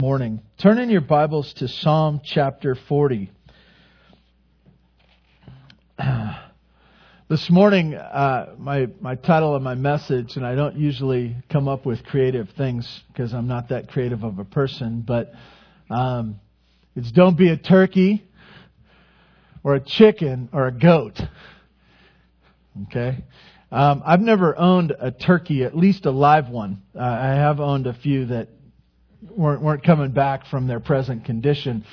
morning. Turn in your Bibles to Psalm chapter 40. This morning, uh, my, my title of my message, and I don't usually come up with creative things because I'm not that creative of a person, but um, it's Don't Be a Turkey or a Chicken or a Goat. Okay? Um, I've never owned a turkey, at least a live one. Uh, I have owned a few that weren't, weren't coming back from their present condition.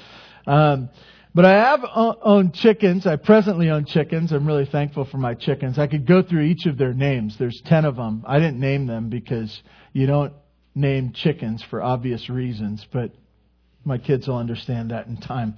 Um, but I have owned chickens. I presently own chickens. I'm really thankful for my chickens. I could go through each of their names. There's 10 of them. I didn't name them because you don't name chickens for obvious reasons, but my kids will understand that in time.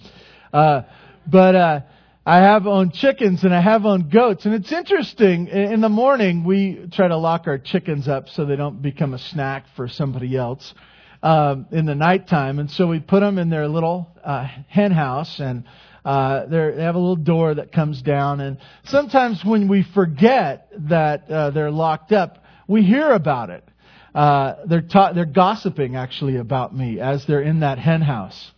Uh, but, uh, I have owned chickens and I have owned goats. And it's interesting. In the morning, we try to lock our chickens up so they don't become a snack for somebody else um, in the nighttime, and so we put them in their little uh, hen house, and uh, they have a little door that comes down. And sometimes when we forget that uh, they're locked up, we hear about it. Uh, they're ta- they're gossiping actually about me as they're in that hen house.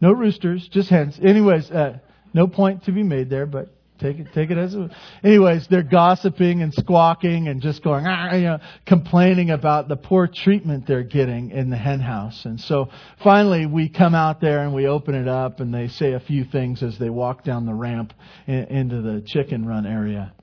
No roosters, just hens. Anyways, uh, no point to be made there, but Take it, take it as a, anyways, they're gossiping and squawking and just going, ah, you know, complaining about the poor treatment they're getting in the hen house. And so finally we come out there and we open it up and they say a few things as they walk down the ramp in, into the chicken run area.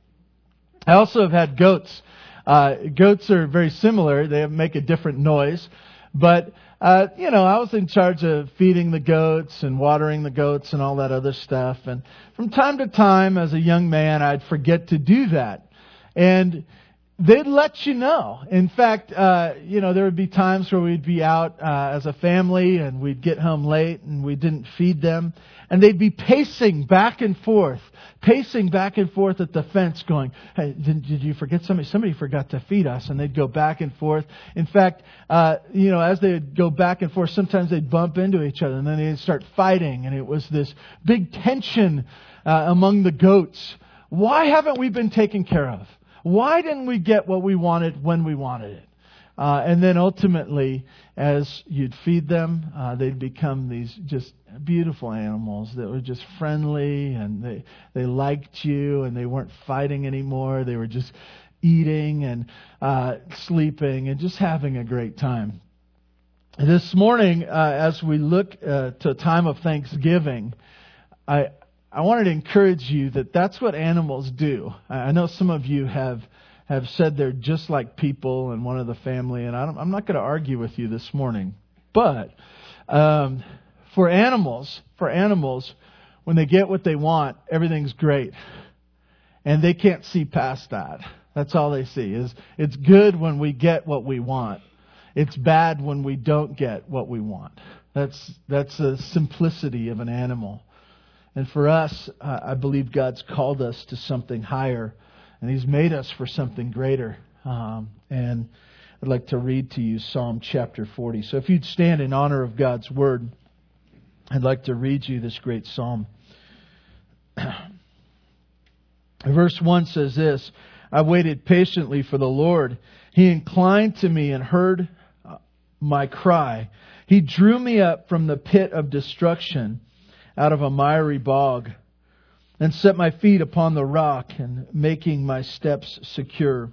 I also have had goats. Uh, goats are very similar. They make a different noise, but uh, you know, I was in charge of feeding the goats and watering the goats and all that other stuff. And from time to time, as a young man, I'd forget to do that. And they'd let you know. In fact, uh, you know, there would be times where we'd be out uh, as a family and we'd get home late and we didn't feed them. And they'd be pacing back and forth, pacing back and forth at the fence going, hey, did, did you forget somebody? Somebody forgot to feed us. And they'd go back and forth. In fact, uh, you know, as they'd go back and forth, sometimes they'd bump into each other and then they'd start fighting. And it was this big tension uh, among the goats. Why haven't we been taken care of? Why didn't we get what we wanted when we wanted it? Uh, and then ultimately, as you'd feed them, uh, they'd become these just beautiful animals that were just friendly and they, they liked you and they weren't fighting anymore. They were just eating and uh, sleeping and just having a great time. This morning, uh, as we look uh, to a time of Thanksgiving, I, I wanted to encourage you that that's what animals do. I know some of you have have said they're just like people and one of the family, and I am not going to argue with you this morning. But um, for animals, for animals, when they get what they want, everything's great, and they can't see past that. That's all they see. Is it's good when we get what we want. It's bad when we don't get what we want. That's that's the simplicity of an animal. And for us, I believe God's called us to something higher, and He's made us for something greater. Um, and I'd like to read to you Psalm chapter 40. So if you'd stand in honor of God's word, I'd like to read you this great psalm. Verse 1 says this I waited patiently for the Lord. He inclined to me and heard uh, my cry. He drew me up from the pit of destruction out of a miry bog and set my feet upon the rock and making my steps secure.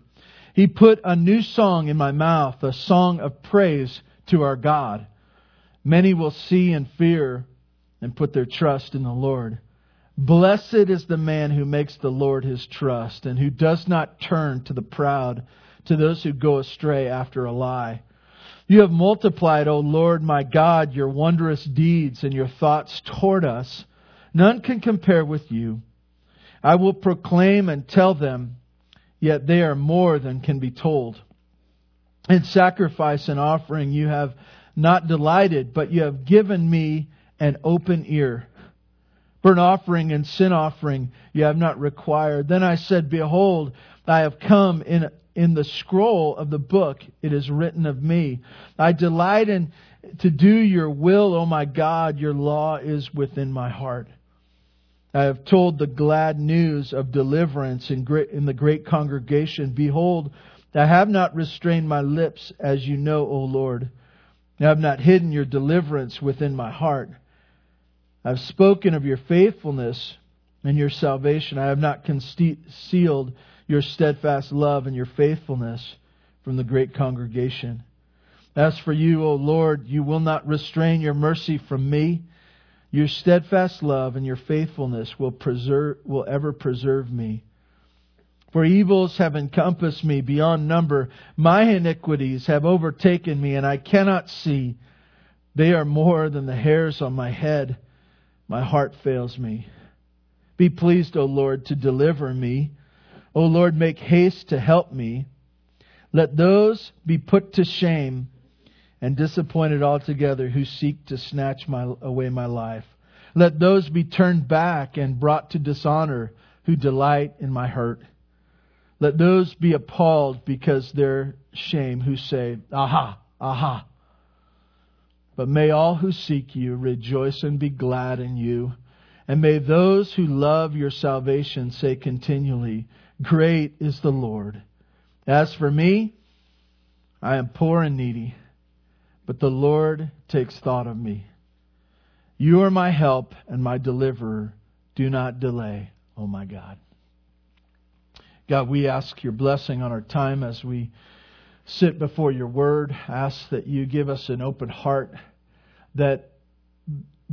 He put a new song in my mouth, a song of praise to our God. Many will see and fear and put their trust in the Lord. Blessed is the man who makes the Lord his trust and who does not turn to the proud, to those who go astray after a lie. You have multiplied, O Lord my God, your wondrous deeds and your thoughts toward us. None can compare with you. I will proclaim and tell them, yet they are more than can be told. In sacrifice and offering you have not delighted, but you have given me an open ear. Burnt offering and sin offering you have not required. Then I said, Behold, I have come in in the scroll of the book it is written of me. I delight in to do your will, O my God, your law is within my heart. I have told the glad news of deliverance in, great, in the great congregation. Behold, I have not restrained my lips, as you know, O Lord. I have not hidden your deliverance within my heart. I've spoken of your faithfulness and your salvation. I have not concealed your steadfast love and your faithfulness from the great congregation. As for you, O Lord, you will not restrain your mercy from me. Your steadfast love and your faithfulness will preserve, will ever preserve me. For evils have encompassed me beyond number. My iniquities have overtaken me, and I cannot see. They are more than the hairs on my head. My heart fails me. Be pleased, O Lord, to deliver me. O Lord, make haste to help me. Let those be put to shame and disappointed altogether who seek to snatch my, away my life. Let those be turned back and brought to dishonor who delight in my hurt. Let those be appalled because their shame who say, Aha, aha. But may all who seek you rejoice and be glad in you. And may those who love your salvation say continually, Great is the Lord. As for me, I am poor and needy, but the Lord takes thought of me. You are my help and my deliverer. Do not delay, oh my God. God, we ask your blessing on our time as we sit before your word. Ask that you give us an open heart that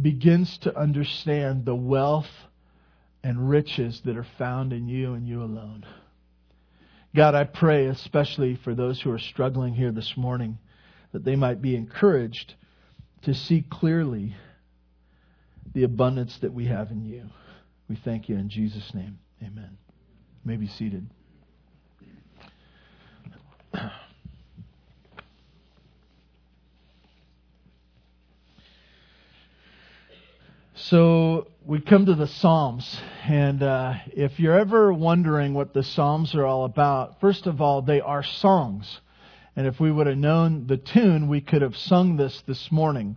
begins to understand the wealth and riches that are found in you and you alone. God, I pray especially for those who are struggling here this morning that they might be encouraged to see clearly the abundance that we have in you. We thank you in Jesus' name. Amen. You may be seated. So we come to the Psalms, and uh, if you're ever wondering what the Psalms are all about, first of all, they are songs. And if we would have known the tune, we could have sung this this morning.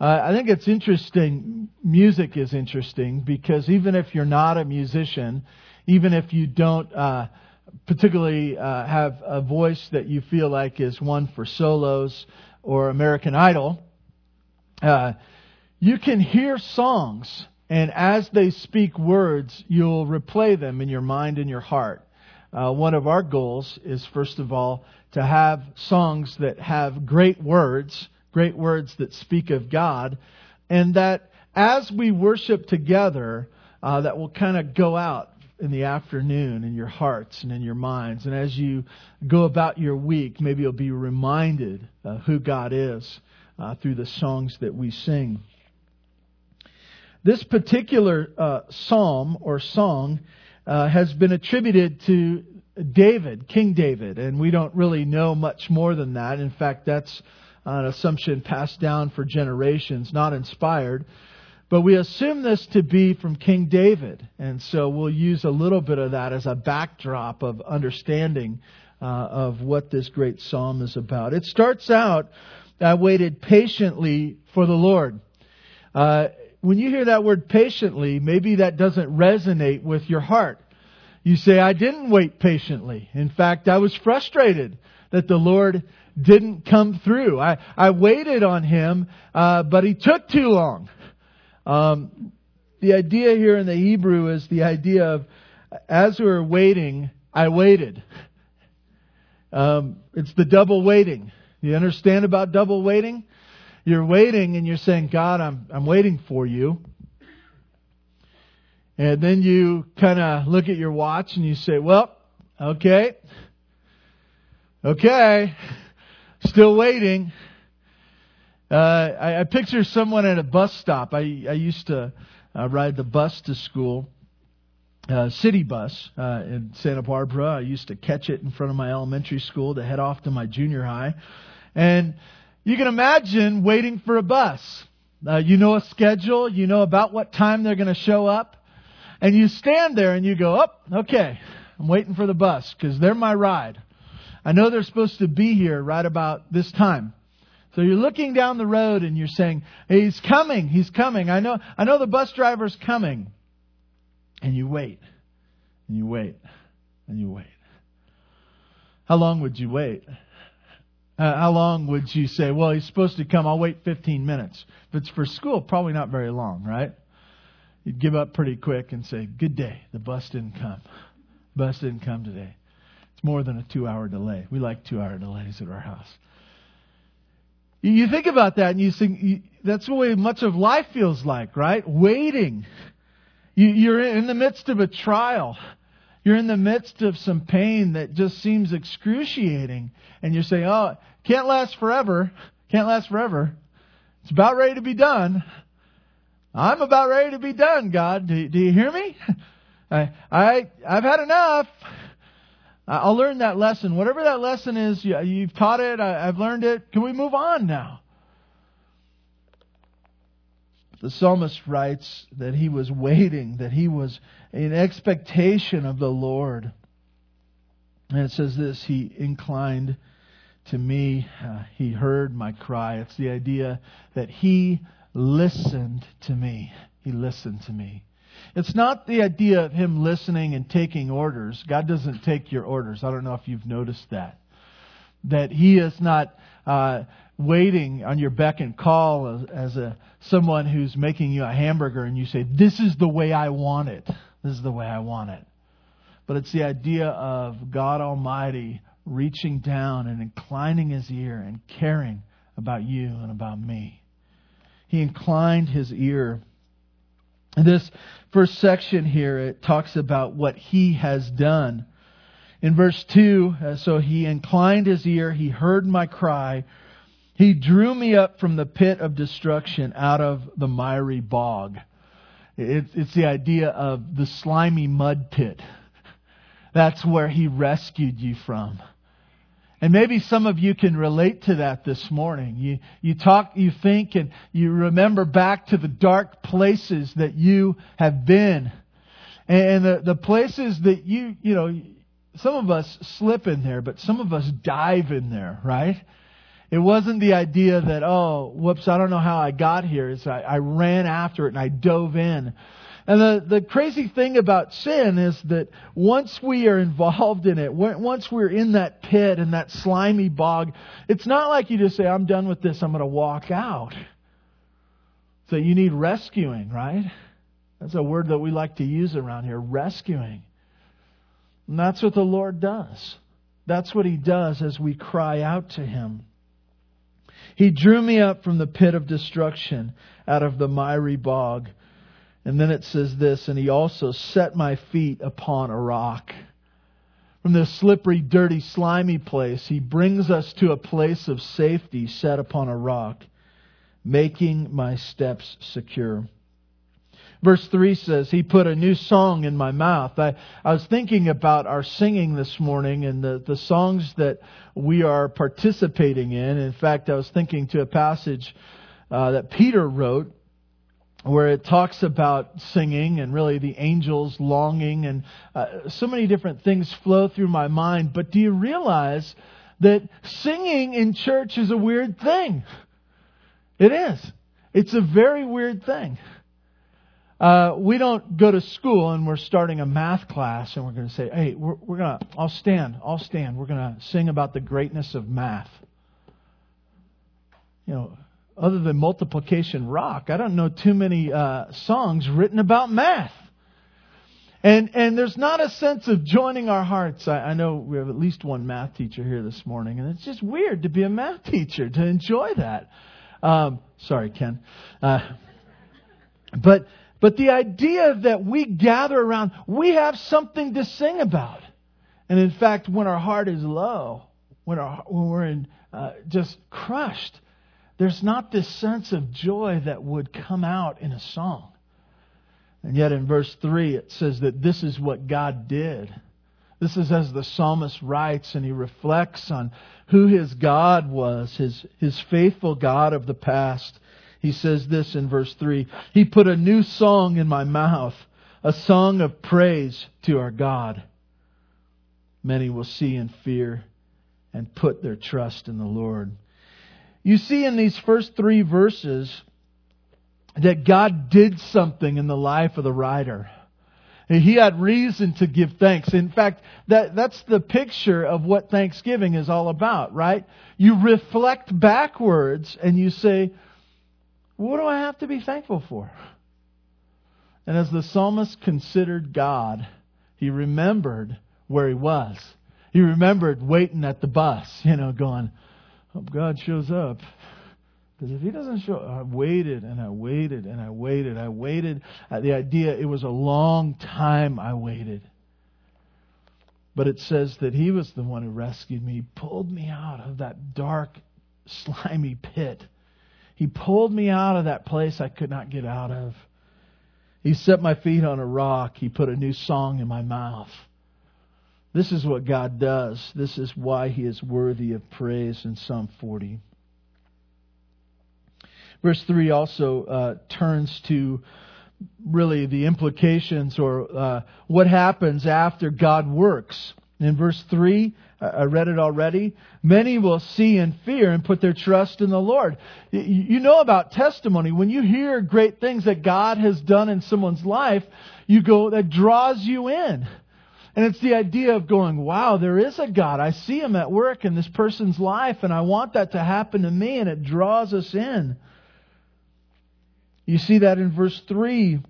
Uh, I think it's interesting. Music is interesting because even if you're not a musician, even if you don't uh, particularly uh, have a voice that you feel like is one for solos or American Idol, uh, you can hear songs, and as they speak words, you'll replay them in your mind and your heart. Uh, one of our goals is, first of all, to have songs that have great words, great words that speak of God, and that as we worship together, uh, that will kind of go out in the afternoon in your hearts and in your minds. And as you go about your week, maybe you'll be reminded uh, who God is uh, through the songs that we sing. This particular uh, psalm or song uh, has been attributed to David, King David, and we don't really know much more than that. In fact, that's an assumption passed down for generations, not inspired. But we assume this to be from King David, and so we'll use a little bit of that as a backdrop of understanding uh, of what this great psalm is about. It starts out, I waited patiently for the Lord. Uh, when you hear that word patiently, maybe that doesn't resonate with your heart. You say, I didn't wait patiently. In fact, I was frustrated that the Lord didn't come through. I, I waited on Him, uh, but He took too long. Um, the idea here in the Hebrew is the idea of, as we were waiting, I waited. Um, it's the double waiting. You understand about double waiting? You're waiting and you're saying, God, I'm, I'm waiting for you. And then you kind of look at your watch and you say, well, okay, okay, still waiting. Uh, I, I picture someone at a bus stop. I, I used to uh, ride the bus to school, uh, city bus uh, in Santa Barbara. I used to catch it in front of my elementary school to head off to my junior high. And you can imagine waiting for a bus. Uh, you know a schedule, you know about what time they're going to show up, and you stand there and you go, oh, okay, I'm waiting for the bus because they're my ride. I know they're supposed to be here right about this time. So you're looking down the road and you're saying, hey, he's coming, he's coming. I know, I know the bus driver's coming. And you wait, and you wait, and you wait. How long would you wait? Uh, how long would you say, well, he's supposed to come, I'll wait 15 minutes? If it's for school, probably not very long, right? You'd give up pretty quick and say, good day, the bus didn't come. The bus didn't come today. It's more than a two hour delay. We like two hour delays at our house. You think about that and you think, that's the way much of life feels like, right? Waiting. You're in the midst of a trial. You're in the midst of some pain that just seems excruciating. And you're saying, oh, can't last forever. Can't last forever. It's about ready to be done. I'm about ready to be done, God. Do, do you hear me? I, I, I've had enough. I'll learn that lesson. Whatever that lesson is, you, you've taught it. I, I've learned it. Can we move on now? The psalmist writes that he was waiting, that he was in expectation of the Lord. And it says this He inclined to me, uh, He heard my cry. It's the idea that He listened to me. He listened to me. It's not the idea of Him listening and taking orders. God doesn't take your orders. I don't know if you've noticed that. That He is not. Uh, waiting on your beck and call as, as a someone who's making you a hamburger and you say, This is the way I want it. This is the way I want it. But it's the idea of God Almighty reaching down and inclining his ear and caring about you and about me. He inclined his ear. This first section here, it talks about what he has done. In verse 2, uh, so he inclined his ear, he heard my cry, he drew me up from the pit of destruction out of the miry bog. It's, the idea of the slimy mud pit. That's where he rescued you from. And maybe some of you can relate to that this morning. You, you talk, you think, and you remember back to the dark places that you have been. And the, the places that you, you know, some of us slip in there, but some of us dive in there, right? It wasn't the idea that, oh, whoops, I don't know how I got here. It's I, I ran after it and I dove in. And the, the crazy thing about sin is that once we are involved in it, once we're in that pit and that slimy bog, it's not like you just say, I'm done with this, I'm going to walk out. So you need rescuing, right? That's a word that we like to use around here, rescuing. And that's what the Lord does. That's what He does as we cry out to Him. He drew me up from the pit of destruction out of the miry bog. And then it says this, and he also set my feet upon a rock. From this slippery, dirty, slimy place, he brings us to a place of safety set upon a rock, making my steps secure. Verse 3 says, He put a new song in my mouth. I, I was thinking about our singing this morning and the, the songs that we are participating in. In fact, I was thinking to a passage uh, that Peter wrote where it talks about singing and really the angels longing and uh, so many different things flow through my mind. But do you realize that singing in church is a weird thing? It is. It's a very weird thing. Uh, we don't go to school and we're starting a math class and we're going to say, hey, we're, we're going to, I'll stand, I'll stand. We're going to sing about the greatness of math. You know, other than multiplication rock, I don't know too many uh, songs written about math. And, and there's not a sense of joining our hearts. I, I know we have at least one math teacher here this morning, and it's just weird to be a math teacher, to enjoy that. Um, sorry, Ken. Uh, but but the idea that we gather around, we have something to sing about. And in fact, when our heart is low, when, our, when we're in, uh, just crushed, there's not this sense of joy that would come out in a song. And yet in verse 3, it says that this is what God did. This is as the psalmist writes and he reflects on who his God was, his, his faithful God of the past he says this in verse 3 He put a new song in my mouth, a song of praise to our God. Many will see and fear and put their trust in the Lord. You see in these first three verses that God did something in the life of the writer. He had reason to give thanks. In fact, that, that's the picture of what Thanksgiving is all about, right? You reflect backwards and you say, what do I have to be thankful for? And as the psalmist considered God, he remembered where he was. He remembered waiting at the bus, you know, going, hope God shows up. Because if he doesn't show I waited and I waited and I waited. I waited. At the idea, it was a long time I waited. But it says that he was the one who rescued me, pulled me out of that dark, slimy pit. He pulled me out of that place I could not get out of. He set my feet on a rock. He put a new song in my mouth. This is what God does. This is why he is worthy of praise in Psalm 40. Verse 3 also uh, turns to really the implications or uh, what happens after God works. In verse 3, I read it already. Many will see and fear and put their trust in the Lord. You know about testimony. When you hear great things that God has done in someone's life, you go, that draws you in. And it's the idea of going, wow, there is a God. I see him at work in this person's life, and I want that to happen to me, and it draws us in. You see that in verse 3.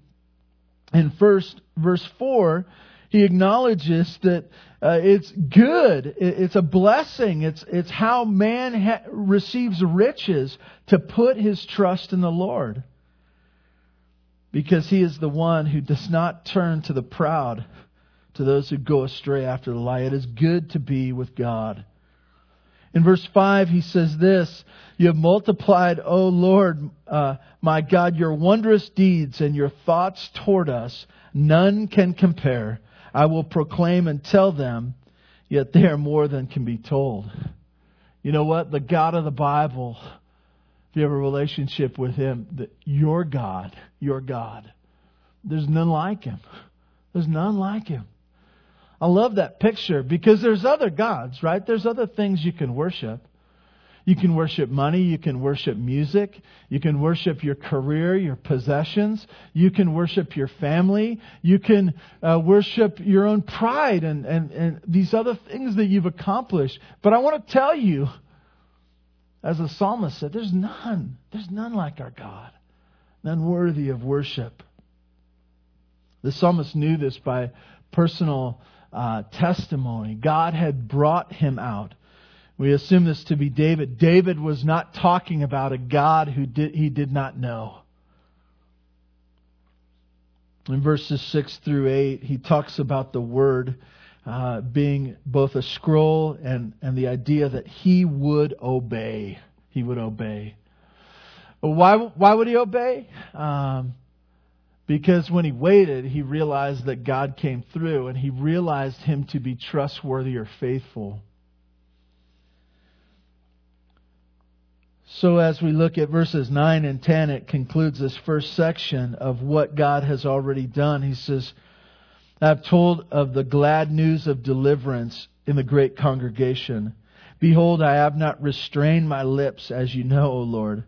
In first, verse 4, he acknowledges that uh, it's good. It's a blessing. It's, it's how man ha- receives riches to put his trust in the Lord. Because he is the one who does not turn to the proud, to those who go astray after the lie. It is good to be with God. In verse 5, he says this You have multiplied, O Lord, uh, my God, your wondrous deeds and your thoughts toward us. None can compare. I will proclaim and tell them, yet they are more than can be told. You know what? The God of the Bible, if you have a relationship with Him, that your God, your God, there's none like Him. There's none like Him. I love that picture because there's other gods, right? There's other things you can worship. You can worship money. You can worship music. You can worship your career, your possessions. You can worship your family. You can uh, worship your own pride and, and, and these other things that you've accomplished. But I want to tell you, as the psalmist said, there's none. There's none like our God. None worthy of worship. The psalmist knew this by personal uh, testimony. God had brought him out. We assume this to be David. David was not talking about a God who did, he did not know. In verses 6 through 8, he talks about the Word uh, being both a scroll and, and the idea that he would obey. He would obey. Why, why would he obey? Um, because when he waited, he realized that God came through and he realized him to be trustworthy or faithful. So, as we look at verses 9 and 10, it concludes this first section of what God has already done. He says, I've told of the glad news of deliverance in the great congregation. Behold, I have not restrained my lips, as you know, O Lord.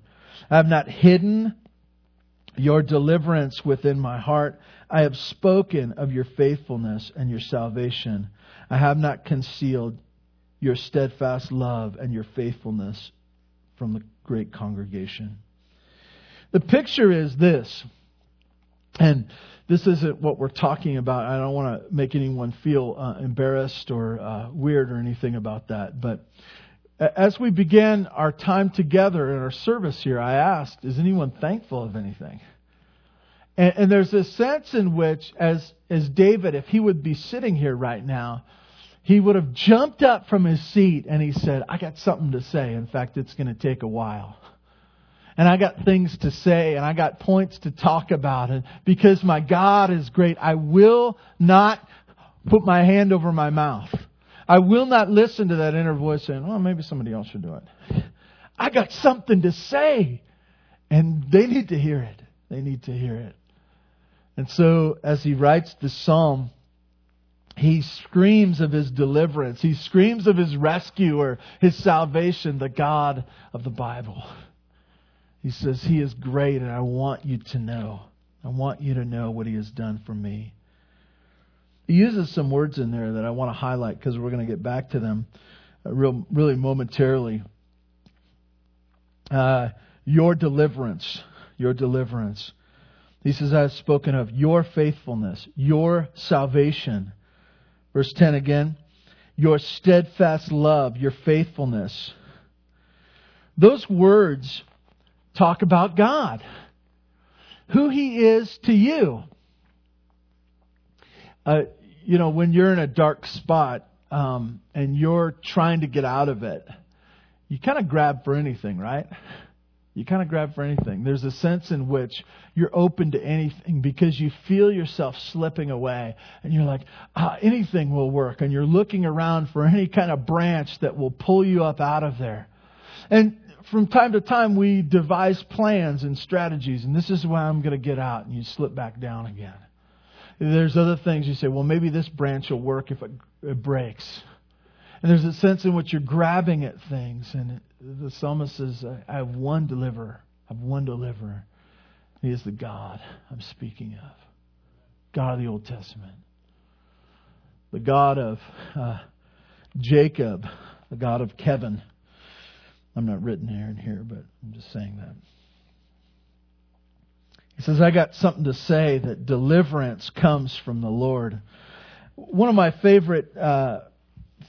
I have not hidden your deliverance within my heart. I have spoken of your faithfulness and your salvation. I have not concealed your steadfast love and your faithfulness from the great congregation. The picture is this, and this isn't what we're talking about. I don't want to make anyone feel uh, embarrassed or uh, weird or anything about that, but as we began our time together in our service here, I asked, is anyone thankful of anything? And, and, there's a sense in which, as, as David, if he would be sitting here right now, he would have jumped up from his seat and he said, I got something to say. In fact, it's going to take a while. And I got things to say and I got points to talk about. And because my God is great, I will not put my hand over my mouth. I will not listen to that inner voice saying, well, maybe somebody else should do it. I got something to say. And they need to hear it. They need to hear it. And so, as he writes the psalm, he screams of his deliverance. He screams of his rescuer, his salvation, the God of the Bible. He says, He is great, and I want you to know. I want you to know what He has done for me. he uses some words in there that I want to highlight because we're going to get back to them uh, real, really momentarily. Uh, your deliverance, your deliverance. He says, I have spoken of your faithfulness, your salvation. Verse 10 again, your steadfast love, your faithfulness. Those words talk about God, who He is to you. Uh, you know, when you're in a dark spot um, and you're trying to get out of it, you kind of grab for anything, right? You kind of grab for anything. There's a sense in which you're open to anything because you feel yourself slipping away and you're like, ah, anything will work. And you're looking around for any kind of branch that will pull you up out of there. And from time to time, we devise plans and strategies, and this is why I'm going to get out, and you slip back down again. There's other things you say, well, maybe this branch will work if it, it breaks. And there's a sense in which you're grabbing at things. And the psalmist says, I have one deliverer. I have one deliverer. He is the God I'm speaking of. God of the Old Testament. The God of uh, Jacob. The God of Kevin. I'm not written here in here, but I'm just saying that. He says, I got something to say that deliverance comes from the Lord. One of my favorite uh,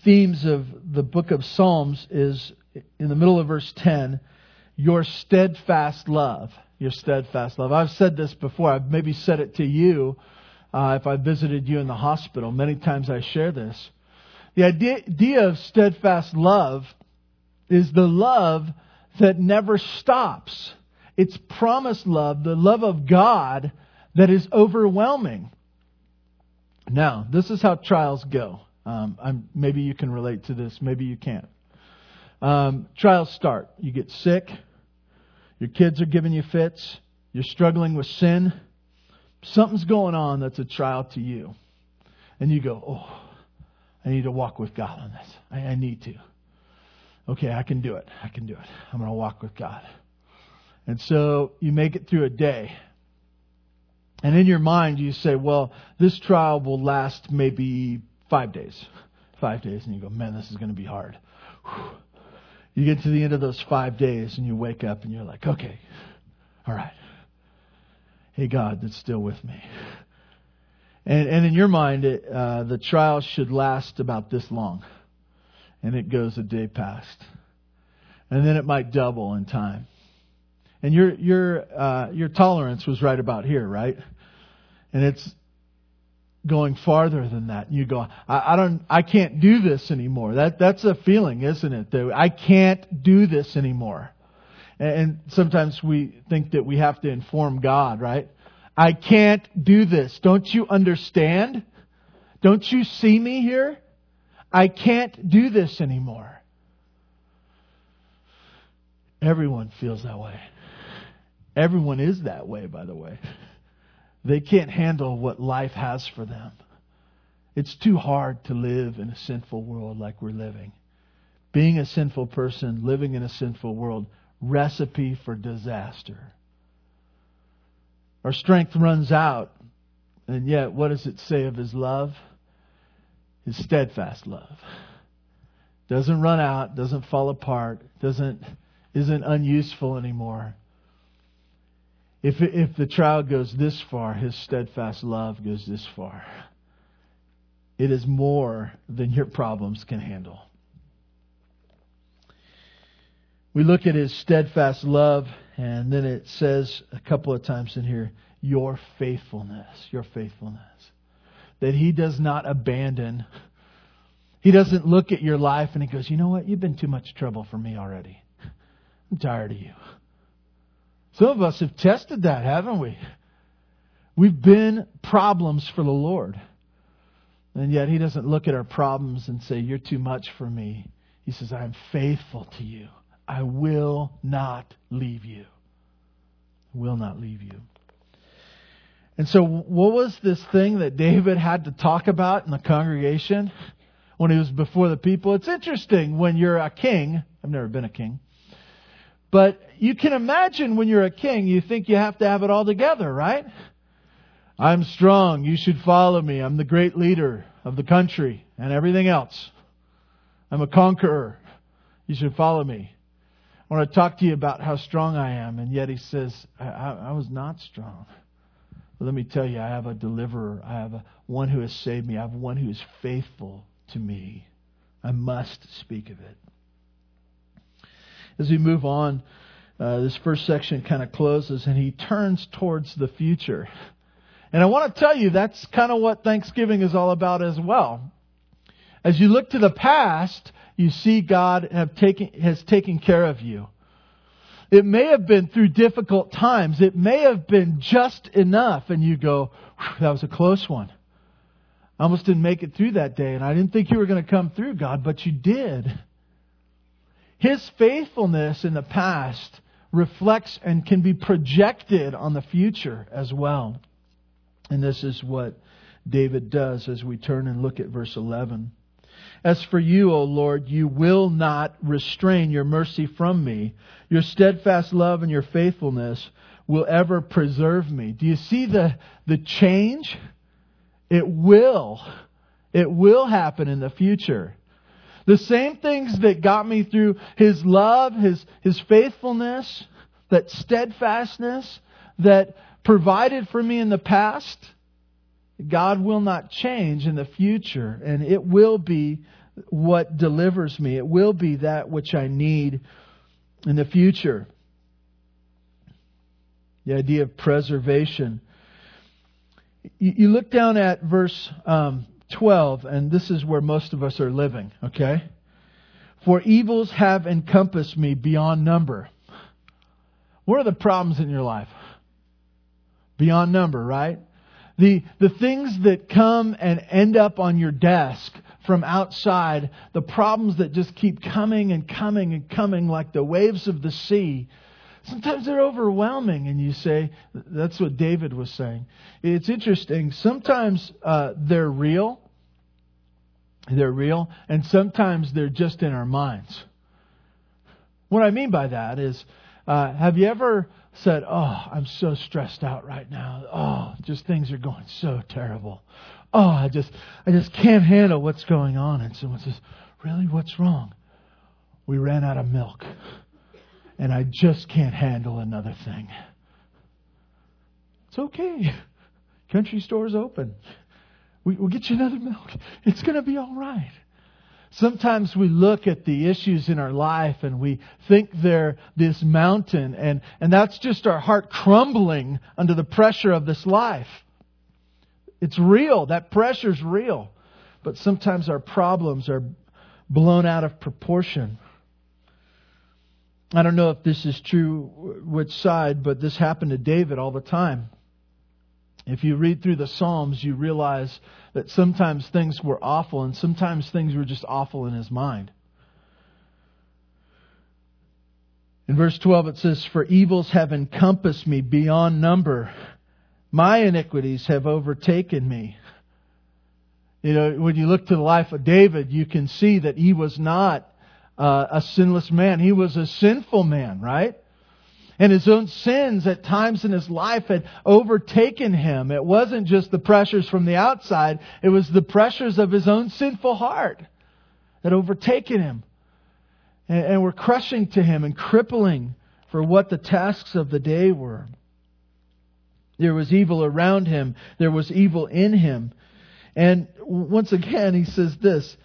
themes of the book of Psalms is in the middle of verse 10 your steadfast love. Your steadfast love. I've said this before. I've maybe said it to you uh, if I visited you in the hospital. Many times I share this. The idea, of steadfast love is the love that never stops. It's promised love, the love of God that is overwhelming. Now, this is how trials go. Um, maybe you can relate to this, maybe you can't. Um, trials start. You get sick, your kids are giving you fits, you're struggling with sin, something's going on that's a trial to you. And you go, oh, I need to walk with God on this. I, I need to. Okay, I can do it. I can do it. I'm going to walk with God. And so you make it through a day. And in your mind, you say, well, this trial will last maybe five days. Five days. And you go, man, this is going to be hard. Whew. You get to the end of those five days and you wake up and you're like, okay, all right. Hey, God, that's still with me. And, and in your mind, it, uh, the trial should last about this long. And it goes a day past. And then it might double in time. And your your uh, your tolerance was right about here, right? And it's going farther than that. You go, I, I don't, I can't do this anymore. That that's a feeling, isn't it? That I can't do this anymore. And, and sometimes we think that we have to inform God, right? I can't do this. Don't you understand? Don't you see me here? I can't do this anymore. Everyone feels that way. Everyone is that way, by the way. They can't handle what life has for them. It's too hard to live in a sinful world like we're living. Being a sinful person, living in a sinful world, recipe for disaster. Our strength runs out, and yet, what does it say of His love? His steadfast love. Doesn't run out, doesn't fall apart, doesn't, isn't unuseful anymore. If, if the trial goes this far, his steadfast love goes this far. It is more than your problems can handle. We look at his steadfast love, and then it says a couple of times in here, your faithfulness, your faithfulness. That he does not abandon. He doesn't look at your life and he goes, you know what? You've been too much trouble for me already. I'm tired of you. Some of us have tested that, haven't we? We've been problems for the Lord. And yet He doesn't look at our problems and say, You're too much for me. He says, I am faithful to you. I will not leave you. I Will not leave you. And so, what was this thing that David had to talk about in the congregation when he was before the people? It's interesting when you're a king. I've never been a king. But you can imagine when you're a king, you think you have to have it all together, right? I'm strong. You should follow me. I'm the great leader of the country and everything else. I'm a conqueror. You should follow me. I want to talk to you about how strong I am. And yet he says, I, I, I was not strong. But let me tell you, I have a deliverer. I have a, one who has saved me. I have one who is faithful to me. I must speak of it. As we move on, uh, this first section kind of closes and he turns towards the future. And I want to tell you that's kind of what Thanksgiving is all about as well. As you look to the past, you see God have taken, has taken care of you. It may have been through difficult times. It may have been just enough and you go, that was a close one. I almost didn't make it through that day and I didn't think you were going to come through, God, but you did. His faithfulness in the past reflects and can be projected on the future as well. And this is what David does as we turn and look at verse 11. As for you, O Lord, you will not restrain your mercy from me. Your steadfast love and your faithfulness will ever preserve me. Do you see the, the change? It will. It will happen in the future. The same things that got me through His love, His, His faithfulness, that steadfastness, that provided for me in the past, God will not change in the future, and it will be what delivers me. It will be that which I need in the future. The idea of preservation. You, look down at verse um, 12, and this is where most of us are living, okay? For evils have encompassed me beyond number. What are the problems in your life? beyond number, right? The, the things that come and end up on your desk from outside, the problems that just keep coming and coming and coming like the waves of the sea, sometimes they're overwhelming. And you say, that's what David was saying. It's interesting. Sometimes uh, they're real. They're real. And sometimes they're just in our minds. What I mean by that is, uh, have you ever said, Oh, I'm so stressed out right now. Oh, just things are going so terrible. Oh, I just, I just can't handle what's going on. And someone says, Really? What's wrong? We ran out of milk. And I just can't handle another thing. It's okay. Country store's open. We, will get you another milk. It's going to be all right. Sometimes we look at the issues in our life and we think they're this mountain, and, and that's just our heart crumbling under the pressure of this life. It's real. That pressure's real. But sometimes our problems are blown out of proportion. I don't know if this is true, which side, but this happened to David all the time. If you read through the Psalms, you realize that sometimes things were awful and sometimes things were just awful in his mind. In verse 12 it says, For evils have encompassed me beyond number. My iniquities have overtaken me. You know, when you look to the life of David, you can see that he was not uh, a sinless man. He was a sinful man, right? And his own sins at times in his life had overtaken him. It wasn't just the pressures from the outside, it was the pressures of his own sinful heart that overtaken him and, and were crushing to him and crippling for what the tasks of the day were. There was evil around him, there was evil in him. And once again, he says this,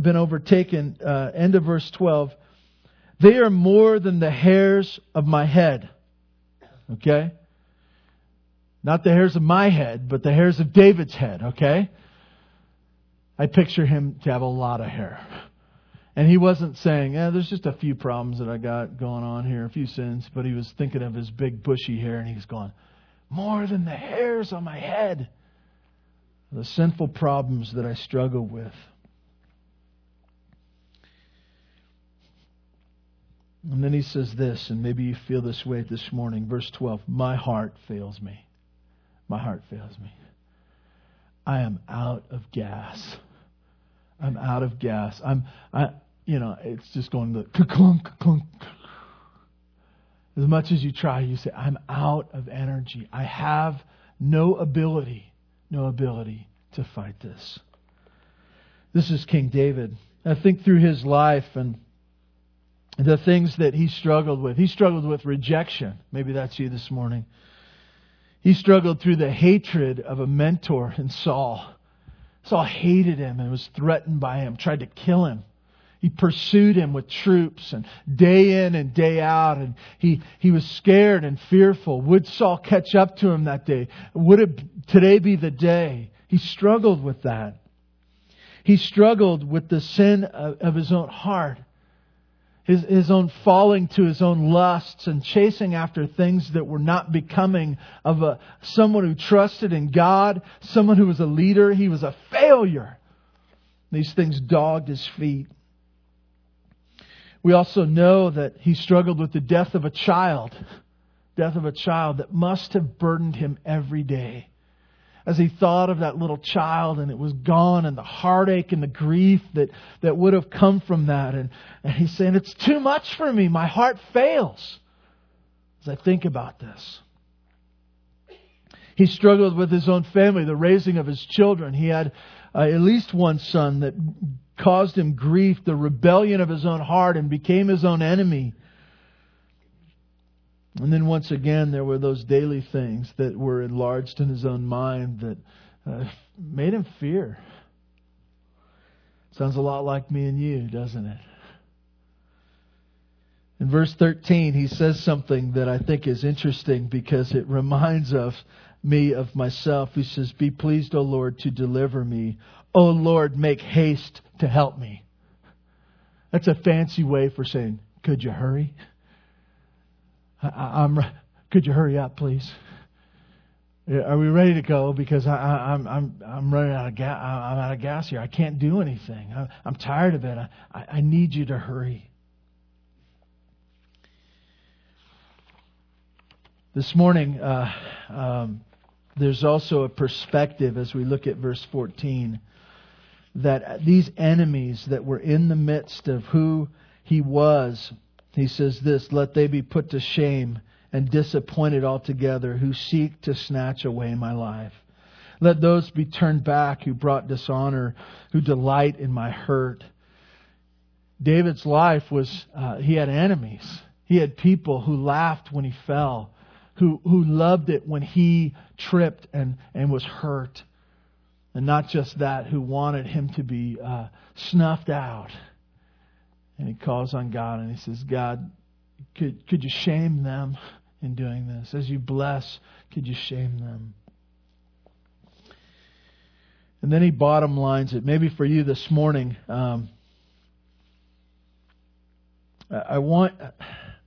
been overtaken, uh, end of verse 12. They are more than the hairs of my head. Okay? Not the hairs of my head, but the hairs of David's head, okay? I picture him to have a lot of hair. And he wasn't saying, eh, there's just a few problems that I got going on here, a few sins, but he was thinking of his big bushy hair and he's going, more than the hairs on my head. The sinful problems that I struggle with. And then he says this, and maybe you feel this way this morning. Verse 12 My heart fails me. My heart fails me. I am out of gas. I'm out of gas. I'm, I, you know, it's just going to clunk, clunk. As much as you try, you say, I'm out of energy. I have no ability, no ability to fight this. This is King David. I think through his life and the things that he struggled with. He struggled with rejection. Maybe that's you this morning. He struggled through the hatred of a mentor in Saul. Saul hated him and was threatened by him, tried to kill him. He pursued him with troops and day in and day out and he, he was scared and fearful. Would Saul catch up to him that day? Would it today be the day? He struggled with that. He struggled with the sin of, of his own heart his, his own falling to his own lusts and chasing after things that were not becoming of a, someone who trusted in God, someone who was a leader. He was a failure. These things dogged his feet. We also know that he struggled with the death of a child, death of a child that must have burdened him every day as he thought of that little child and it was gone and the heartache and the grief that, that would have come from that. And, and he's saying, It's too much for me. My heart fails as I think about this. He struggled with his own family, the raising of his children. He had uh, at least one son that caused him grief, the rebellion of his own heart, and became his own enemy. And then once again, there were those daily things that were enlarged in his own mind that uh, made him fear. Sounds a lot like me and you, doesn't it? In verse 13, he says something that I think is interesting because it reminds of me of myself. He says, Be pleased, O Lord, to deliver me. O Lord, make haste to help me. That's a fancy way for saying, Could you hurry? I, am could you hurry up, please? Are we ready to go? Because I, am I'm, I'm, I'm running out of gas. I'm out of gas here. I can't do anything. I, I'm tired of it. I, I need you to hurry. This morning, uh, um, there's also a perspective as we look at verse 14 that these enemies that were in the midst of who he was he says this Let they be put to shame and disappointed altogether who seek to snatch away my life. Let those be turned back who brought dishonor, who delight in my hurt. David's life was, uh, he had enemies. He had people who laughed when he fell, who, who loved it when he tripped and, and was hurt. And not just that, who wanted him to be uh, snuffed out. And he calls on God and he says, God, could, could you shame them in doing this? As you bless, could you shame them? And then he bottom lines it. Maybe for you this morning, um, I want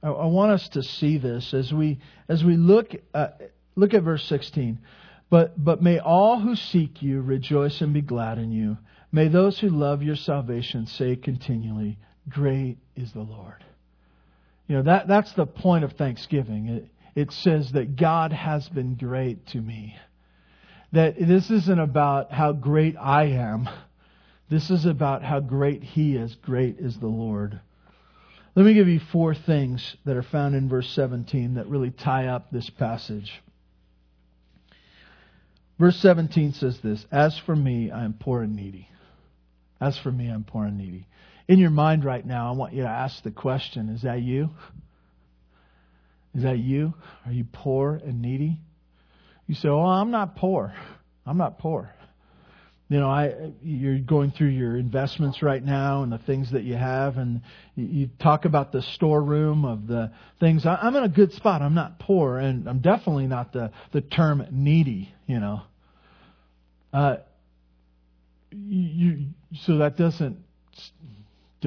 I want us to see this as we as we look uh, look at verse 16. But but may all who seek you rejoice and be glad in you. May those who love your salvation say continually, Great is the Lord. You know, that, that's the point of Thanksgiving. It, it says that God has been great to me. That this isn't about how great I am. This is about how great He is. Great is the Lord. Let me give you four things that are found in verse 17 that really tie up this passage. Verse 17 says this As for me, I am poor and needy. As for me, I'm poor and needy in your mind right now, I want you to ask the question Is that you? Is that you? Are you poor and needy? You say, Oh, I'm not poor. I'm not poor. You know, I you're going through your investments right now and the things that you have, and you, talk about the storeroom of the things. I'm in a good spot. I'm not poor, and I'm definitely not the the term needy. You know, uh, you, so that doesn't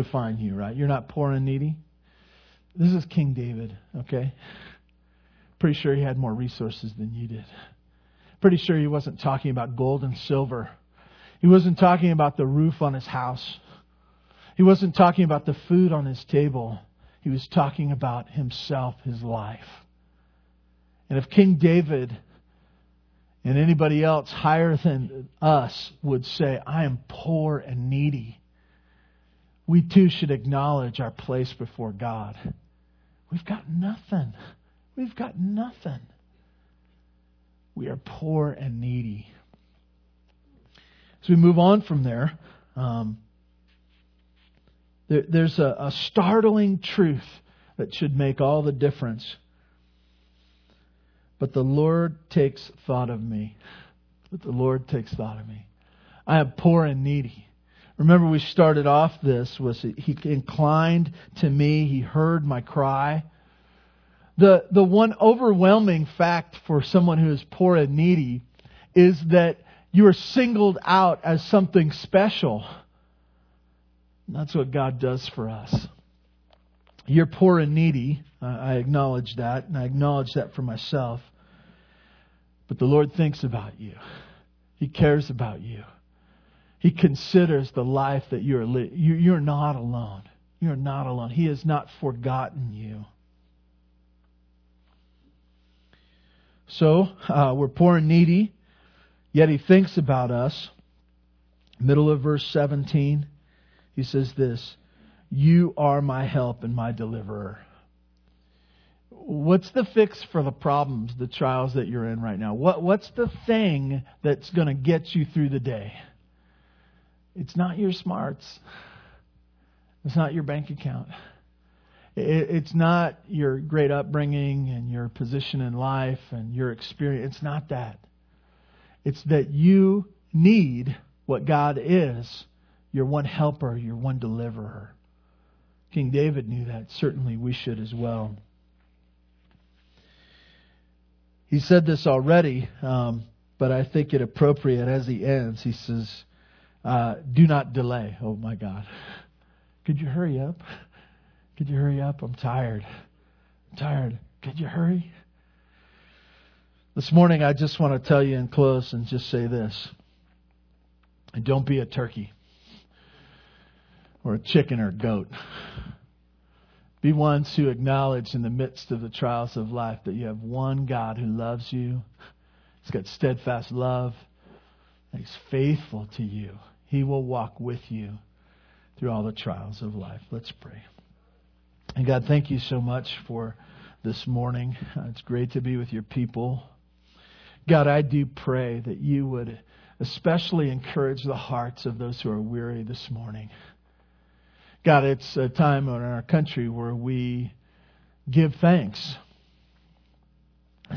define you, right? You're not poor and needy. This is King David, okay? Pretty sure he had more resources than you did. Pretty sure he wasn't talking about gold and silver. He wasn't talking about the roof on his house. He wasn't talking about the food on his table. He was talking about himself, his life. And if King David and anybody else higher than us would say, I am poor and needy, we too should acknowledge our place before God. We've got nothing. We've got nothing. We are poor and needy. As we move on from there, um, there there's a, a startling truth that should make all the difference. But the Lord takes thought of me. But the Lord takes thought of me. I am poor and needy. Remember we started off this was he inclined to me, he heard my cry. The the one overwhelming fact for someone who is poor and needy is that you are singled out as something special. And that's what God does for us. You're poor and needy. I acknowledge that, and I acknowledge that for myself. But the Lord thinks about you. He cares about you. He considers the life that you're living. You're not alone. You're not alone. He has not forgotten you. So, uh, we're poor and needy, yet He thinks about us. Middle of verse 17, He says this You are my help and my deliverer. What's the fix for the problems, the trials that you're in right now? What, what's the thing that's going to get you through the day? It's not your smarts. It's not your bank account. It's not your great upbringing and your position in life and your experience. It's not that. It's that you need what God is your one helper, your one deliverer. King David knew that. Certainly we should as well. He said this already, um, but I think it appropriate as he ends. He says, uh, do not delay. Oh my God. Could you hurry up? Could you hurry up? I'm tired. I'm tired. Could you hurry? This morning, I just want to tell you in close and just say this. And don't be a turkey or a chicken or a goat. Be ones who acknowledge in the midst of the trials of life that you have one God who loves you. He's got steadfast love. He's faithful to you. He will walk with you through all the trials of life. Let's pray. And God, thank you so much for this morning. Uh, it's great to be with your people. God, I do pray that you would especially encourage the hearts of those who are weary this morning. God, it's a time in our country where we give thanks.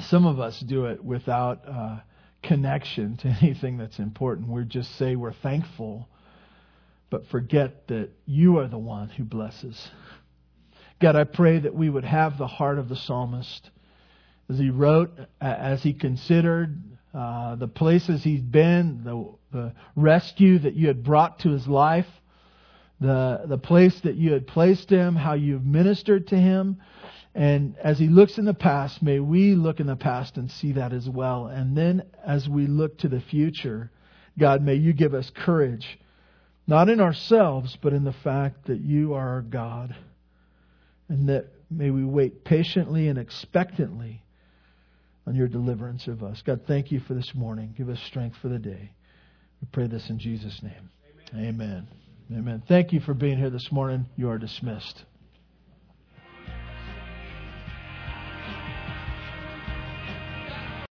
Some of us do it without uh, connection to anything that's important. We just say we're thankful, but forget that you are the one who blesses. God, I pray that we would have the heart of the psalmist as he wrote, as he considered uh, the places he's been, the, the rescue that you had brought to his life, the, the place that you had placed him, how you've ministered to him. And as he looks in the past, may we look in the past and see that as well. And then as we look to the future, God, may you give us courage, not in ourselves, but in the fact that you are our God. And that may we wait patiently and expectantly on your deliverance of us. God, thank you for this morning. Give us strength for the day. We pray this in Jesus' name. Amen. Amen. Amen. Thank you for being here this morning. You are dismissed.